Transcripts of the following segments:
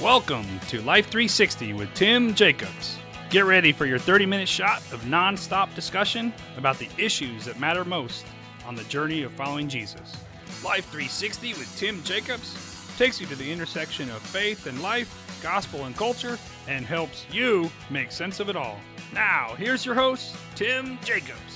Welcome to Life 360 with Tim Jacobs. Get ready for your 30 minute shot of non stop discussion about the issues that matter most on the journey of following Jesus. Life 360 with Tim Jacobs takes you to the intersection of faith and life, gospel and culture, and helps you make sense of it all. Now, here's your host, Tim Jacobs.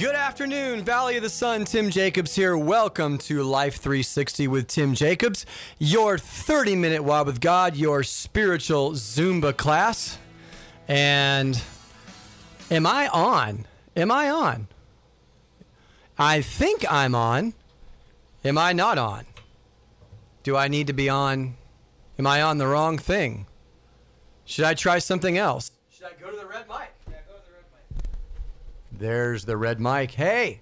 Good afternoon, Valley of the Sun. Tim Jacobs here. Welcome to Life 360 with Tim Jacobs, your 30 minute Wild with God, your spiritual Zumba class. And am I on? Am I on? I think I'm on. Am I not on? Do I need to be on? Am I on the wrong thing? Should I try something else? Should I go to the red mic? There's the red mic. Hey,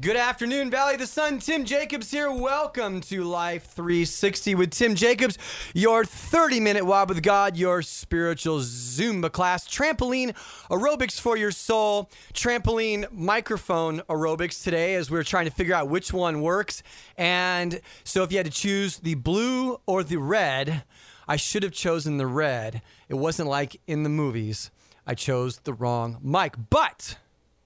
good afternoon, Valley of the Sun. Tim Jacobs here. Welcome to Life 360 with Tim Jacobs, your 30 minute Wild with God, your spiritual Zumba class, trampoline aerobics for your soul, trampoline microphone aerobics today as we're trying to figure out which one works. And so if you had to choose the blue or the red, I should have chosen the red. It wasn't like in the movies. I chose the wrong mic. But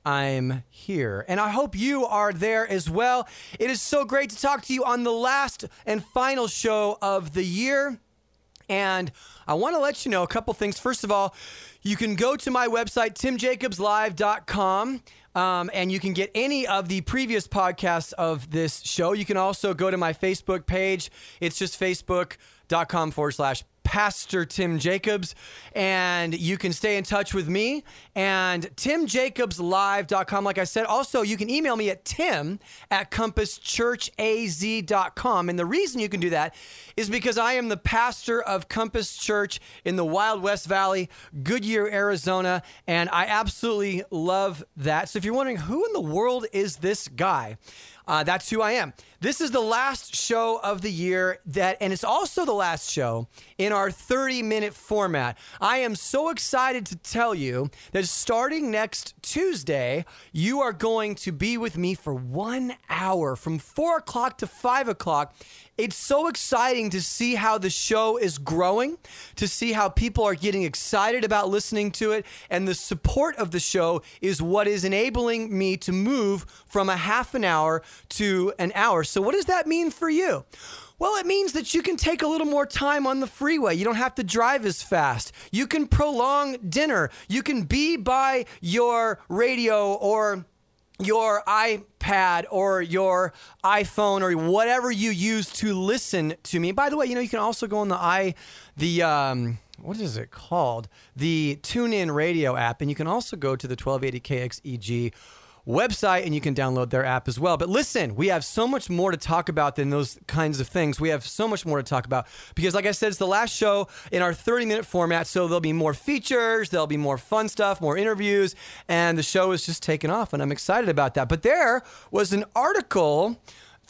I'm here. And I hope you are there as well. It is so great to talk to you on the last and final show of the year. And I want to let you know a couple things. First of all, you can go to my website, timjacobslive.com. Um, and you can get any of the previous podcasts of this show. You can also go to my Facebook page. It's just facebook.com forward slash Pastor Tim Jacobs. And you can stay in touch with me and timjacobslive.com. Like I said, also, you can email me at tim at compasschurchaz.com. And the reason you can do that is because I am the pastor of Compass Church in the Wild West Valley, Goodyear, Arizona. And I absolutely love that. So if you're wondering, who in the world is this guy? Uh, that's who I am. This is the last show of the year that, and it's also the last show in our 30 minute format. I am so excited to tell you that starting next Tuesday, you are going to be with me for one hour from four o'clock to five o'clock. It's so exciting to see how the show is growing, to see how people are getting excited about listening to it. And the support of the show is what is enabling me to move from a half an hour to an hour. So, what does that mean for you? Well, it means that you can take a little more time on the freeway. You don't have to drive as fast. You can prolong dinner. You can be by your radio or your iPad or your iPhone or whatever you use to listen to me. By the way, you know you can also go on the i the um, what is it called? The TuneIn Radio app, and you can also go to the 1280KXEG website and you can download their app as well. But listen, we have so much more to talk about than those kinds of things. We have so much more to talk about because, like I said, it's the last show in our 30 minute format. So there'll be more features, there'll be more fun stuff, more interviews, and the show is just taking off. And I'm excited about that. But there was an article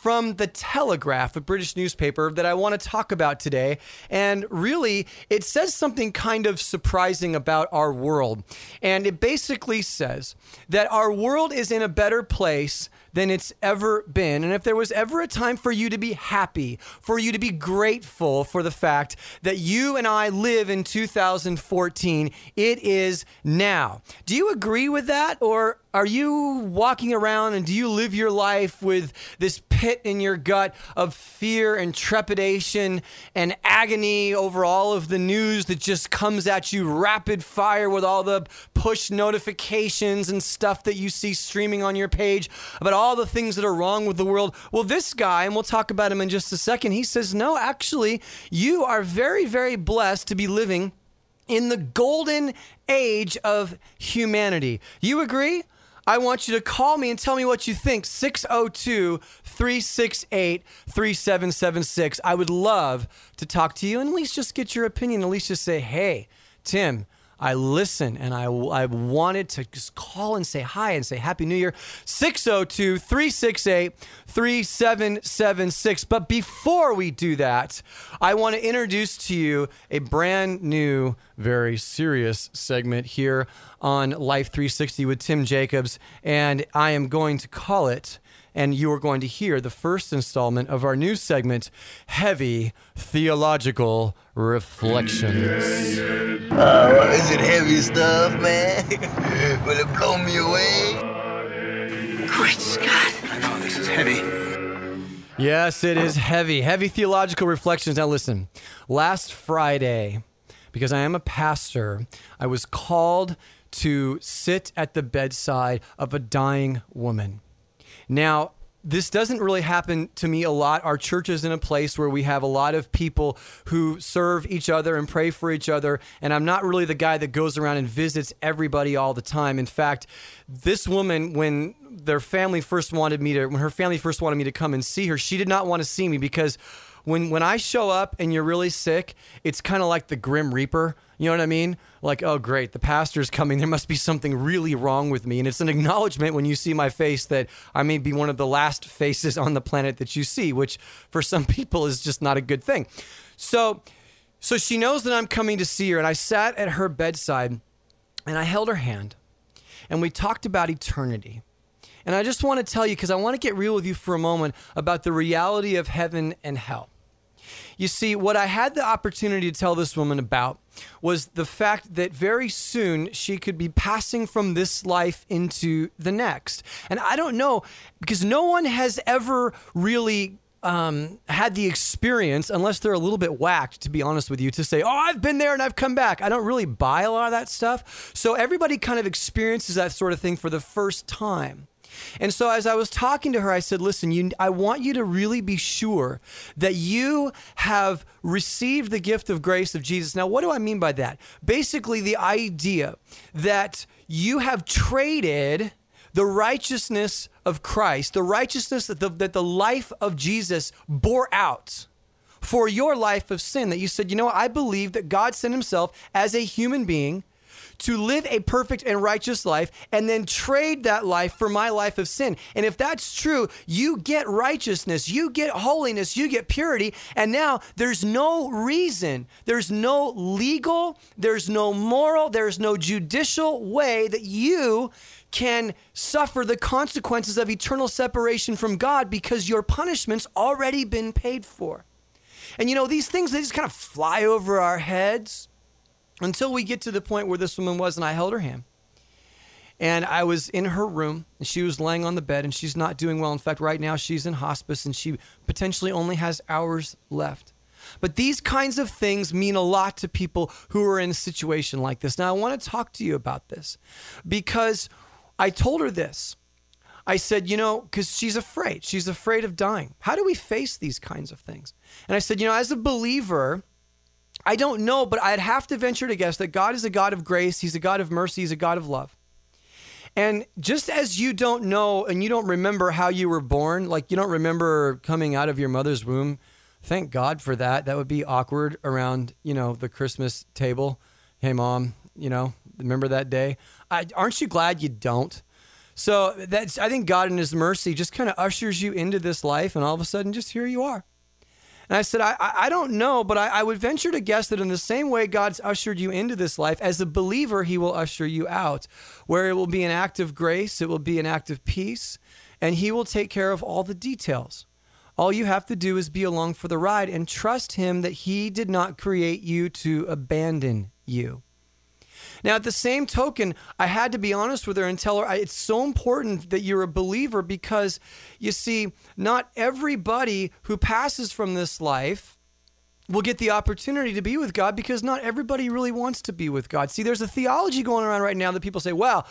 from the Telegraph, a British newspaper, that I want to talk about today. And really, it says something kind of surprising about our world. And it basically says that our world is in a better place than it's ever been. And if there was ever a time for you to be happy, for you to be grateful for the fact that you and I live in 2014, it is now. Do you agree with that? Or are you walking around and do you live your life with this pit in your gut of fear and trepidation and agony over all of the news that just comes at you rapid fire with all the push notifications and stuff that you see streaming on your page about all the things that are wrong with the world? Well, this guy, and we'll talk about him in just a second, he says, no, actually, you are very, very blessed to be living in the golden age of humanity. You agree? I want you to call me and tell me what you think. 602 368 3776. I would love to talk to you and at least just get your opinion. At least just say, hey, Tim, I listen and I, I wanted to just call and say hi and say Happy New Year. 602 368 3776. But before we do that, I want to introduce to you a brand new, very serious segment here on Life 360 with Tim Jacobs. And I am going to call it and you are going to hear the first installment of our new segment, Heavy Theological Reflections. Uh, is it heavy stuff, man? Will it blow me away? Great Scott. I know, this is heavy. Yes, it is heavy. Heavy theological reflections. Now, listen, last Friday, because I am a pastor, I was called to sit at the bedside of a dying woman. Now, this doesn't really happen to me a lot. Our church is in a place where we have a lot of people who serve each other and pray for each other. And I'm not really the guy that goes around and visits everybody all the time. In fact, this woman, when their family first wanted me to, when her family first wanted me to come and see her, she did not want to see me because when when I show up and you're really sick, it's kind of like the Grim Reaper. You know what I mean? Like, oh great, the pastor's coming. There must be something really wrong with me. And it's an acknowledgement when you see my face that I may be one of the last faces on the planet that you see, which for some people is just not a good thing. So so she knows that I'm coming to see her, and I sat at her bedside and I held her hand and we talked about eternity. And I just want to tell you, because I want to get real with you for a moment about the reality of heaven and hell. You see, what I had the opportunity to tell this woman about was the fact that very soon she could be passing from this life into the next. And I don't know, because no one has ever really um, had the experience, unless they're a little bit whacked, to be honest with you, to say, Oh, I've been there and I've come back. I don't really buy a lot of that stuff. So everybody kind of experiences that sort of thing for the first time. And so as I was talking to her, I said, listen, you, I want you to really be sure that you have received the gift of grace of Jesus. Now, what do I mean by that? Basically, the idea that you have traded the righteousness of Christ, the righteousness that the, that the life of Jesus bore out for your life of sin. That you said, you know, I believe that God sent himself as a human being to live a perfect and righteous life and then trade that life for my life of sin. And if that's true, you get righteousness, you get holiness, you get purity. And now there's no reason, there's no legal, there's no moral, there's no judicial way that you can suffer the consequences of eternal separation from God because your punishment's already been paid for. And you know, these things, they just kind of fly over our heads until we get to the point where this woman was and I held her hand. And I was in her room and she was laying on the bed and she's not doing well. In fact, right now she's in hospice and she potentially only has hours left. But these kinds of things mean a lot to people who are in a situation like this. Now, I want to talk to you about this because I told her this. I said, you know, because she's afraid. She's afraid of dying. How do we face these kinds of things? And I said, you know, as a believer, I don't know, but I'd have to venture to guess that God is a God of grace, He's a God of mercy, He's a God of love. And just as you don't know and you don't remember how you were born, like you don't remember coming out of your mother's womb, thank God for that. That would be awkward around, you know, the Christmas table. Hey, mom, you know, remember that day? I, aren't you glad you don't? So that's, I think God in His mercy just kind of ushers you into this life, and all of a sudden, just here you are. And I said, I, I don't know, but I, I would venture to guess that in the same way God's ushered you into this life, as a believer, He will usher you out, where it will be an act of grace, it will be an act of peace, and He will take care of all the details. All you have to do is be along for the ride and trust Him that He did not create you to abandon you. Now, at the same token, I had to be honest with her and tell her it's so important that you're a believer because you see, not everybody who passes from this life will get the opportunity to be with God because not everybody really wants to be with God. See, there's a theology going around right now that people say, well,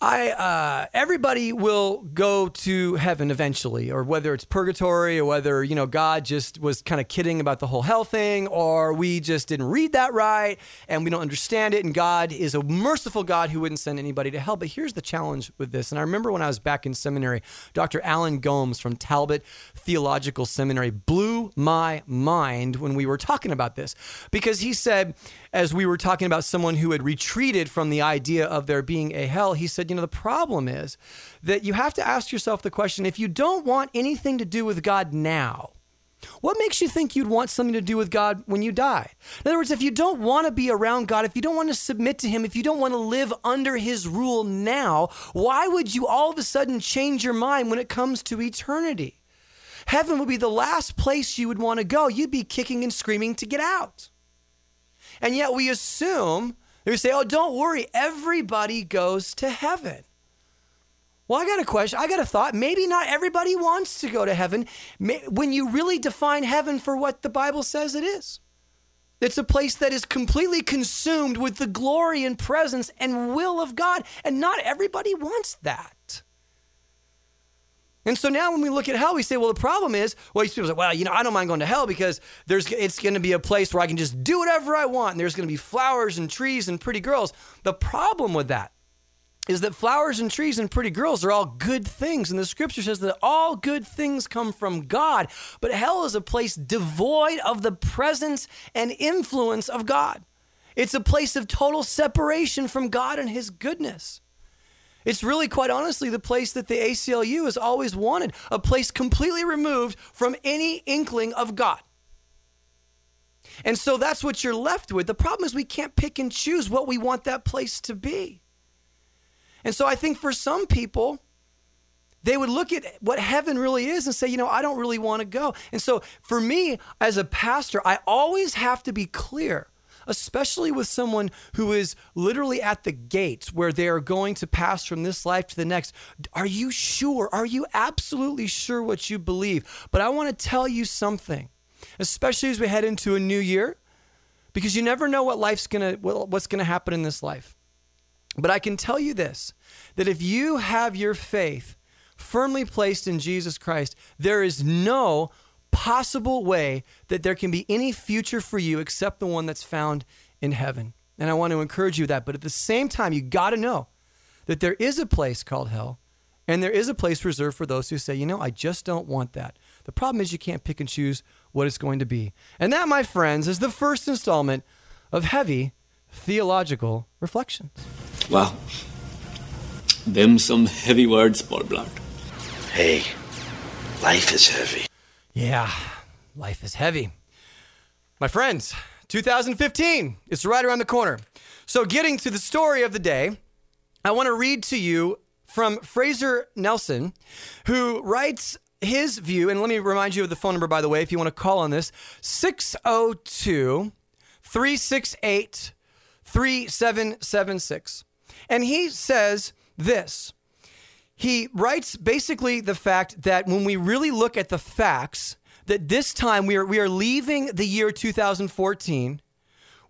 I uh, everybody will go to heaven eventually, or whether it's purgatory, or whether you know God just was kind of kidding about the whole hell thing, or we just didn't read that right and we don't understand it. And God is a merciful God who wouldn't send anybody to hell. But here's the challenge with this. And I remember when I was back in seminary, Dr. Alan Gomes from Talbot Theological Seminary blew my mind when we were talking about this because he said, as we were talking about someone who had retreated from the idea of there being a hell, he said you know, the problem is that you have to ask yourself the question if you don't want anything to do with God now, What makes you think you'd want something to do with God when you die? In other words, if you don't want to be around God, if you don't want to submit to Him, if you don't want to live under His rule now, why would you all of a sudden change your mind when it comes to eternity? Heaven would be the last place you would want to go. You'd be kicking and screaming to get out. And yet we assume, we say, oh, don't worry, everybody goes to heaven. Well, I got a question. I got a thought. Maybe not everybody wants to go to heaven when you really define heaven for what the Bible says it is. It's a place that is completely consumed with the glory and presence and will of God. And not everybody wants that. And so now when we look at hell, we say, well, the problem is, well, people say, well, you know, I don't mind going to hell because there's it's going to be a place where I can just do whatever I want. And there's going to be flowers and trees and pretty girls. The problem with that is that flowers and trees and pretty girls are all good things. And the scripture says that all good things come from God. But hell is a place devoid of the presence and influence of God. It's a place of total separation from God and His goodness. It's really, quite honestly, the place that the ACLU has always wanted a place completely removed from any inkling of God. And so that's what you're left with. The problem is we can't pick and choose what we want that place to be. And so I think for some people, they would look at what heaven really is and say, you know, I don't really want to go. And so for me as a pastor, I always have to be clear, especially with someone who is literally at the gates where they are going to pass from this life to the next. Are you sure? Are you absolutely sure what you believe? But I want to tell you something, especially as we head into a new year, because you never know what life's going to what's going to happen in this life. But I can tell you this that if you have your faith firmly placed in Jesus Christ, there is no possible way that there can be any future for you except the one that's found in heaven. And I want to encourage you with that. But at the same time, you got to know that there is a place called hell and there is a place reserved for those who say, you know, I just don't want that. The problem is you can't pick and choose what it's going to be. And that, my friends, is the first installment of heavy theological reflections. Wow. Them some heavy words, Paul Blart. Hey, life is heavy. Yeah, life is heavy. My friends, 2015 is right around the corner. So, getting to the story of the day, I want to read to you from Fraser Nelson, who writes his view. And let me remind you of the phone number, by the way, if you want to call on this 602 368 3776. And he says this. He writes basically the fact that when we really look at the facts, that this time we are, we are leaving the year 2014,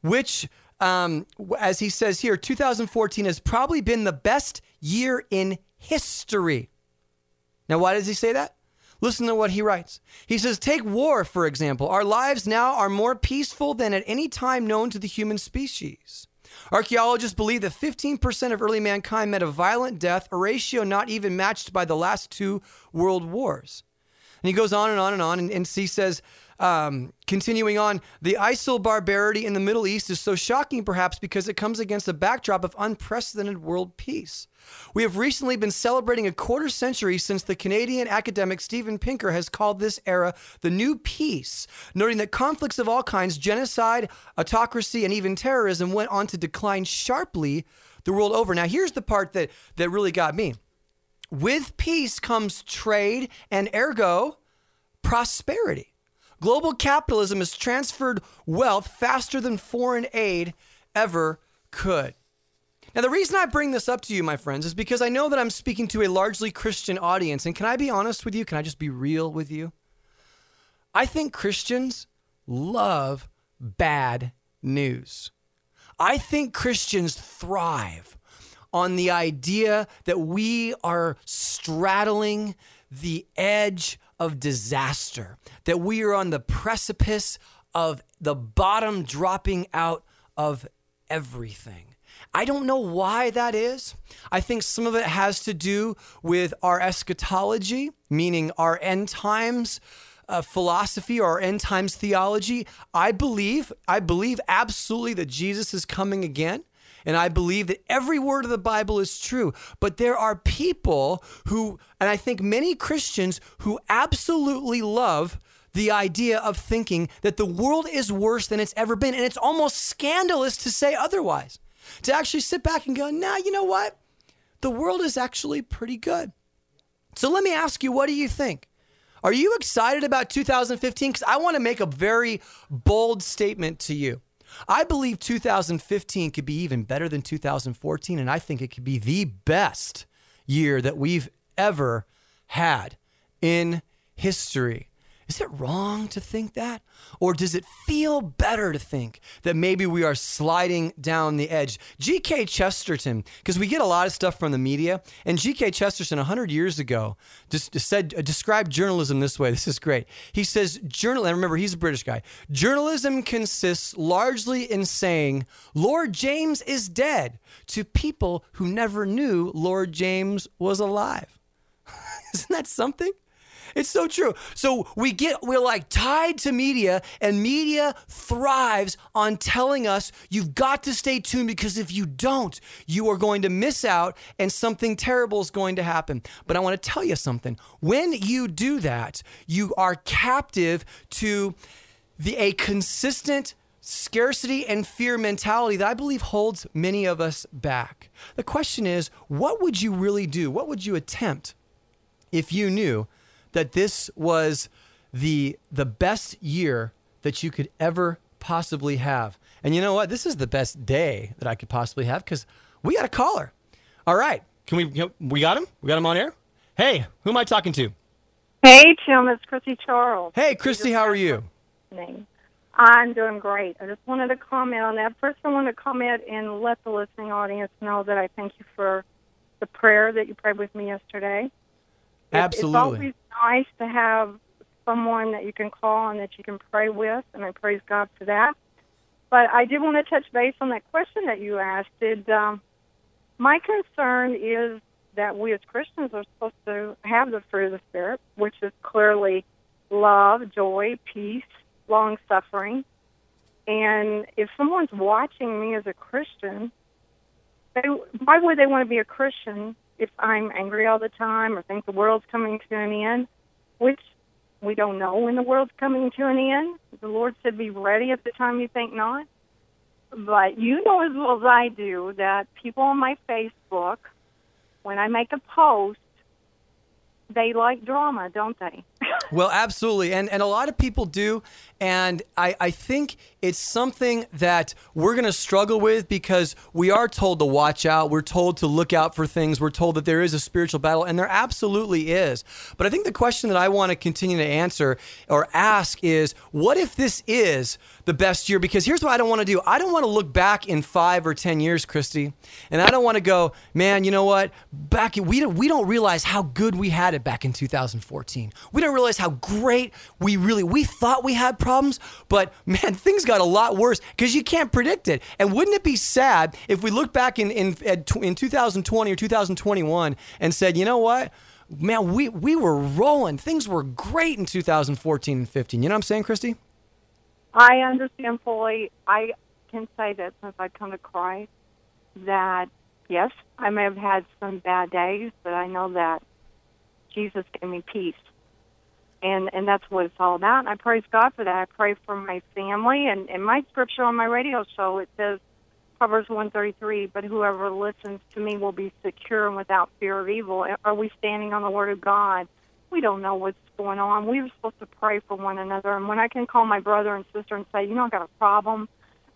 which, um, as he says here, 2014 has probably been the best year in history. Now, why does he say that? Listen to what he writes. He says, Take war, for example. Our lives now are more peaceful than at any time known to the human species. Archaeologists believe that 15% of early mankind met a violent death, a ratio not even matched by the last two world wars. And he goes on and on and on, and, and he says, um, continuing on, the ISIL barbarity in the Middle East is so shocking, perhaps, because it comes against a backdrop of unprecedented world peace. We have recently been celebrating a quarter century since the Canadian academic Steven Pinker has called this era the new peace, noting that conflicts of all kinds, genocide, autocracy, and even terrorism went on to decline sharply the world over. Now, here's the part that, that really got me. With peace comes trade and ergo prosperity. Global capitalism has transferred wealth faster than foreign aid ever could. Now, the reason I bring this up to you, my friends, is because I know that I'm speaking to a largely Christian audience. And can I be honest with you? Can I just be real with you? I think Christians love bad news. I think Christians thrive on the idea that we are straddling the edge of disaster, that we are on the precipice of the bottom dropping out of everything. I don't know why that is. I think some of it has to do with our eschatology, meaning our end times uh, philosophy or end times theology. I believe, I believe absolutely that Jesus is coming again. And I believe that every word of the Bible is true. But there are people who, and I think many Christians who absolutely love the idea of thinking that the world is worse than it's ever been. And it's almost scandalous to say otherwise. To actually sit back and go, nah, you know what? The world is actually pretty good. So let me ask you, what do you think? Are you excited about 2015? Because I want to make a very bold statement to you. I believe 2015 could be even better than 2014, and I think it could be the best year that we've ever had in history. Is it wrong to think that? Or does it feel better to think that maybe we are sliding down the edge? G.K. Chesterton, because we get a lot of stuff from the media, and G.K. Chesterton 100 years ago just said, uh, described journalism this way. This is great. He says, journal, and remember, he's a British guy. Journalism consists largely in saying, Lord James is dead to people who never knew Lord James was alive. Isn't that something? It's so true. So we get, we're like tied to media, and media thrives on telling us you've got to stay tuned because if you don't, you are going to miss out and something terrible is going to happen. But I want to tell you something. When you do that, you are captive to the, a consistent scarcity and fear mentality that I believe holds many of us back. The question is, what would you really do? What would you attempt if you knew that this was the the best year that you could ever possibly have. And you know what? This is the best day that I could possibly have because we got a caller. All right, can we? We got him. We got him on air. Hey, who am I talking to? Hey, Tim. It's Christy Charles. Hey, Christy. How are you? I'm doing great. I just wanted to comment on that. First, I want to comment and let the listening audience know that I thank you for the prayer that you prayed with me yesterday. Absolutely. It's always nice to have someone that you can call and that you can pray with, and I praise God for that. But I did want to touch base on that question that you asked. Did um, my concern is that we as Christians are supposed to have the fruit of the Spirit, which is clearly love, joy, peace, long suffering. And if someone's watching me as a Christian, they, why would they want to be a Christian if I'm angry all the time or think the world's coming to an end, which we don't know when the world's coming to an end. The Lord said, be ready at the time you think not. But you know as well as I do that people on my Facebook, when I make a post, they like drama, don't they? well, absolutely. And and a lot of people do. And I, I think it's something that we're going to struggle with because we are told to watch out. We're told to look out for things. We're told that there is a spiritual battle, and there absolutely is. But I think the question that I want to continue to answer or ask is what if this is the best year? Because here's what I don't want to do I don't want to look back in five or 10 years, Christy, and I don't want to go, man, you know what? Back we, don't, we don't realize how good we had it back in 2014. We don't realize how great we really, we thought we had problems, but man, things got a lot worse because you can't predict it. And wouldn't it be sad if we look back in, in, in 2020 or 2021 and said, you know what? Man, we, we were rolling. Things were great in 2014 and 15. You know what I'm saying, Christy? I understand fully. I can say that since I come to Christ, that yes, I may have had some bad days, but I know that Jesus gave me peace and and that's what it's all about. And I praise God for that. I pray for my family and and my scripture on my radio show. It says Proverbs one thirty three. But whoever listens to me will be secure and without fear of evil. Are we standing on the word of God? We don't know what's going on. We were supposed to pray for one another. And when I can call my brother and sister and say, you know, I got a problem.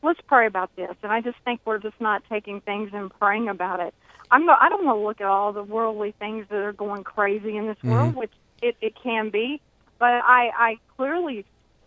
Let's pray about this. And I just think we're just not taking things and praying about it. I'm not, I don't want to look at all the worldly things that are going crazy in this mm-hmm. world, which it, it can be but I, I clearly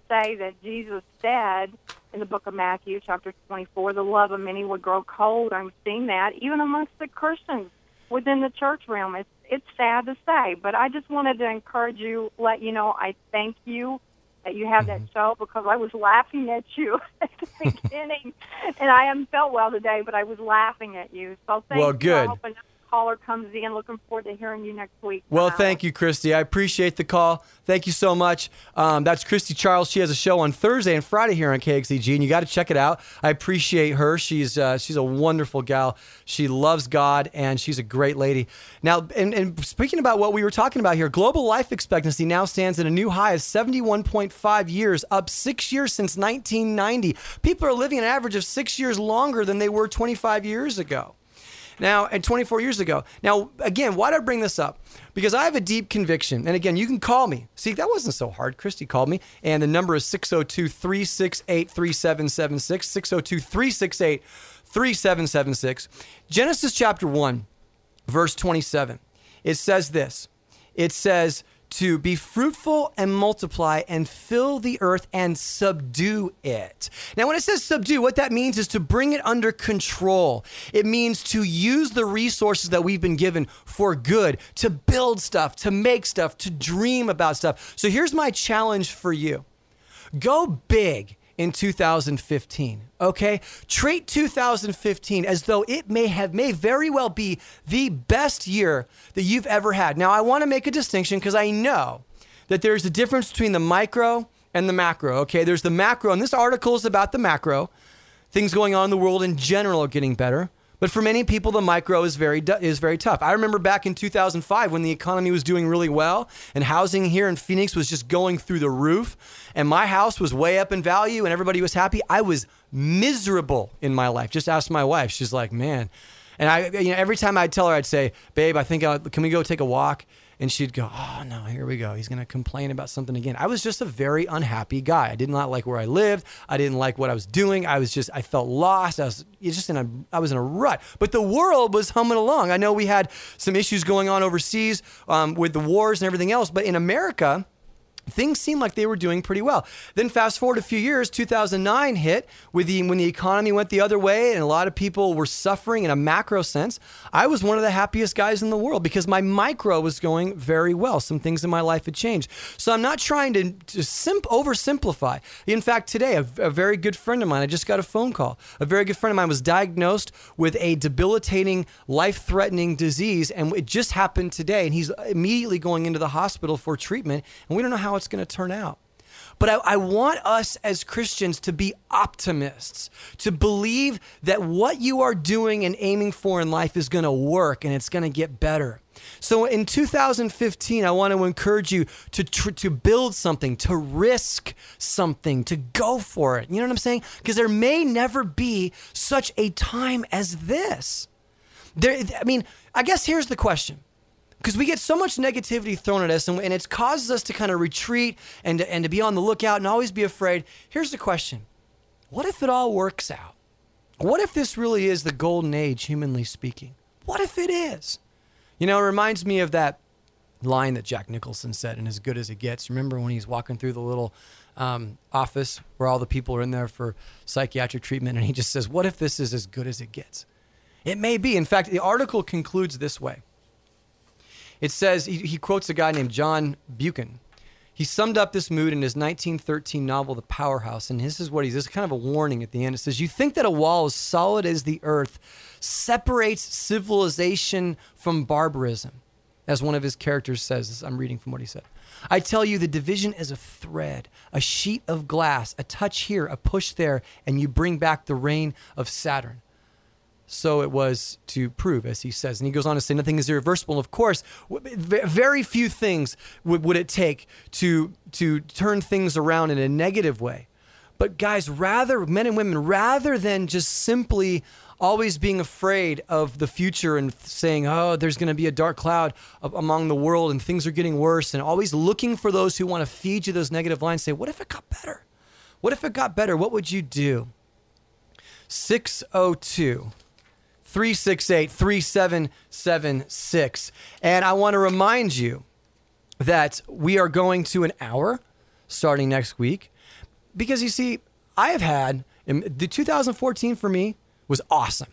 say that Jesus said in the book of Matthew, chapter 24, the love of many would grow cold. I'm seeing that even amongst the Christians within the church realm. It's it's sad to say, but I just wanted to encourage you, let you know I thank you that you have mm-hmm. that show because I was laughing at you at the beginning, and I haven't felt well today, but I was laughing at you. So thank well, you good. for opening caller comes in. Looking forward to hearing you next week. Well, thank you, Christy. I appreciate the call. Thank you so much. Um, that's Christy Charles. She has a show on Thursday and Friday here on KXEG, and you got to check it out. I appreciate her. She's uh, she's a wonderful gal. She loves God, and she's a great lady. Now, and, and speaking about what we were talking about here, global life expectancy now stands at a new high of 71.5 years, up six years since 1990. People are living an average of six years longer than they were 25 years ago. Now, and 24 years ago. Now, again, why did I bring this up? Because I have a deep conviction. And again, you can call me. See, that wasn't so hard. Christy called me. And the number is 602 368 3776. 602 368 3776. Genesis chapter 1, verse 27. It says this it says, to be fruitful and multiply and fill the earth and subdue it. Now, when it says subdue, what that means is to bring it under control. It means to use the resources that we've been given for good, to build stuff, to make stuff, to dream about stuff. So here's my challenge for you go big in 2015. Okay? Treat 2015 as though it may have may very well be the best year that you've ever had. Now, I want to make a distinction because I know that there's a difference between the micro and the macro. Okay? There's the macro, and this article is about the macro. Things going on in the world in general are getting better. But for many people, the micro is very is very tough. I remember back in 2005 when the economy was doing really well and housing here in Phoenix was just going through the roof, and my house was way up in value and everybody was happy. I was miserable in my life. Just ask my wife; she's like, "Man." And I, you know, every time I'd tell her, I'd say, "Babe, I think I'll, can we go take a walk?" And she'd go, Oh, no, here we go. He's going to complain about something again. I was just a very unhappy guy. I did not like where I lived. I didn't like what I was doing. I was just, I felt lost. I was just in a, I was in a rut. But the world was humming along. I know we had some issues going on overseas um, with the wars and everything else, but in America, things seemed like they were doing pretty well. Then fast forward a few years, 2009 hit with the when the economy went the other way and a lot of people were suffering in a macro sense. I was one of the happiest guys in the world because my micro was going very well. Some things in my life had changed. So I'm not trying to, to simp, oversimplify. In fact, today a, a very good friend of mine, I just got a phone call. A very good friend of mine was diagnosed with a debilitating, life-threatening disease and it just happened today and he's immediately going into the hospital for treatment and we don't know how it's going to turn out. But I, I, want us as Christians to be optimists, to believe that what you are doing and aiming for in life is going to work and it's going to get better. So in 2015, I want to encourage you to, tr- to build something, to risk something, to go for it. You know what I'm saying? Because there may never be such a time as this. There, I mean, I guess here's the question because we get so much negativity thrown at us and, and it causes us to kind of retreat and to, and to be on the lookout and always be afraid. Here's the question What if it all works out? What if this really is the golden age, humanly speaking? What if it is? You know, it reminds me of that line that Jack Nicholson said in As Good as It Gets. Remember when he's walking through the little um, office where all the people are in there for psychiatric treatment and he just says, What if this is as good as it gets? It may be. In fact, the article concludes this way. It says, he, he quotes a guy named John Buchan. He summed up this mood in his 1913 novel, The Powerhouse, and this is what he's, this is kind of a warning at the end. It says, You think that a wall as solid as the earth separates civilization from barbarism, as one of his characters says. I'm reading from what he said. I tell you, the division is a thread, a sheet of glass, a touch here, a push there, and you bring back the reign of Saturn so it was to prove, as he says. And he goes on to say, nothing is irreversible. Of course, very few things would, it take to, to turn things around in a negative way. But guys, rather, men and women, rather than just simply always being afraid of the future and saying, oh, there's going to be a dark cloud among the world and things are getting worse, and always looking for those who want to feed you those negative lines, say, what if it got better? What if it got better? What would you do? 602 368 3776. And I want to remind you that we are going to an hour starting next week because you see, I have had the 2014 for me was awesome.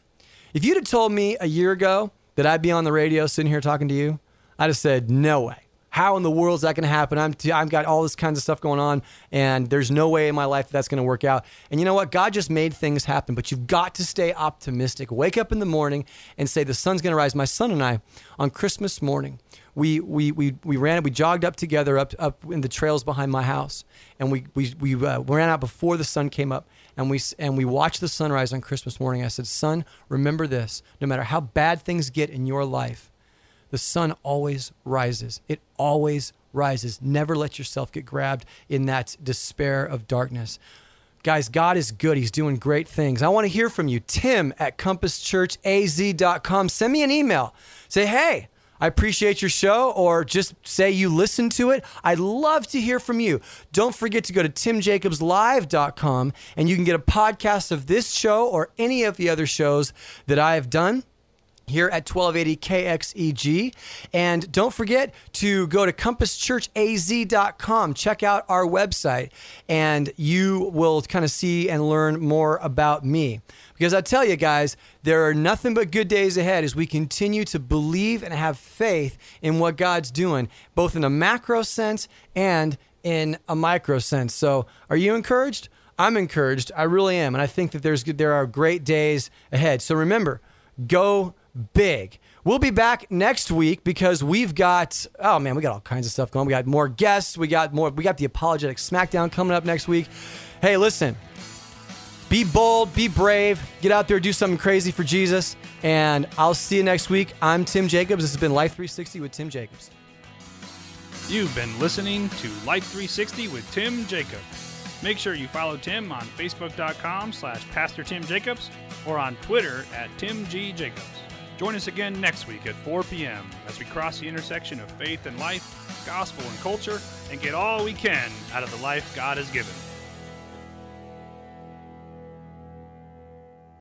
If you'd have told me a year ago that I'd be on the radio sitting here talking to you, I'd have said, no way. How in the world is that going to happen? I'm t- I've got all this kinds of stuff going on, and there's no way in my life that that's going to work out. And you know what? God just made things happen, but you've got to stay optimistic. Wake up in the morning and say the sun's going to rise. My son and I on Christmas morning we we we we ran we jogged up together up up in the trails behind my house and we we we uh, ran out before the sun came up and we and we watched the sunrise on Christmas morning I said son remember this no matter how bad things get in your life the sun always rises it always rises never let yourself get grabbed in that despair of darkness Guys, God is good. He's doing great things. I want to hear from you. Tim at compasschurchaz.com. Send me an email. Say, hey, I appreciate your show, or just say you listen to it. I'd love to hear from you. Don't forget to go to timjacobslive.com and you can get a podcast of this show or any of the other shows that I have done here at 1280 KXEG. And don't forget to go to compasschurchaz.com. Check out our website, and you will kind of see and learn more about me. Because I tell you guys, there are nothing but good days ahead as we continue to believe and have faith in what God's doing, both in a macro sense and in a micro sense. So, are you encouraged? I'm encouraged. I really am, and I think that there's there are great days ahead. So remember, go big. We'll be back next week because we've got oh man, we got all kinds of stuff going. We got more guests. We got more. We got the apologetic SmackDown coming up next week. Hey, listen. Be bold, be brave, get out there, do something crazy for Jesus, and I'll see you next week. I'm Tim Jacobs. This has been Life 360 with Tim Jacobs. You've been listening to Life 360 with Tim Jacobs. Make sure you follow Tim on Facebook.com slash Pastor Tim Jacobs or on Twitter at Tim G. Jacobs. Join us again next week at 4 p.m. as we cross the intersection of faith and life, gospel and culture, and get all we can out of the life God has given.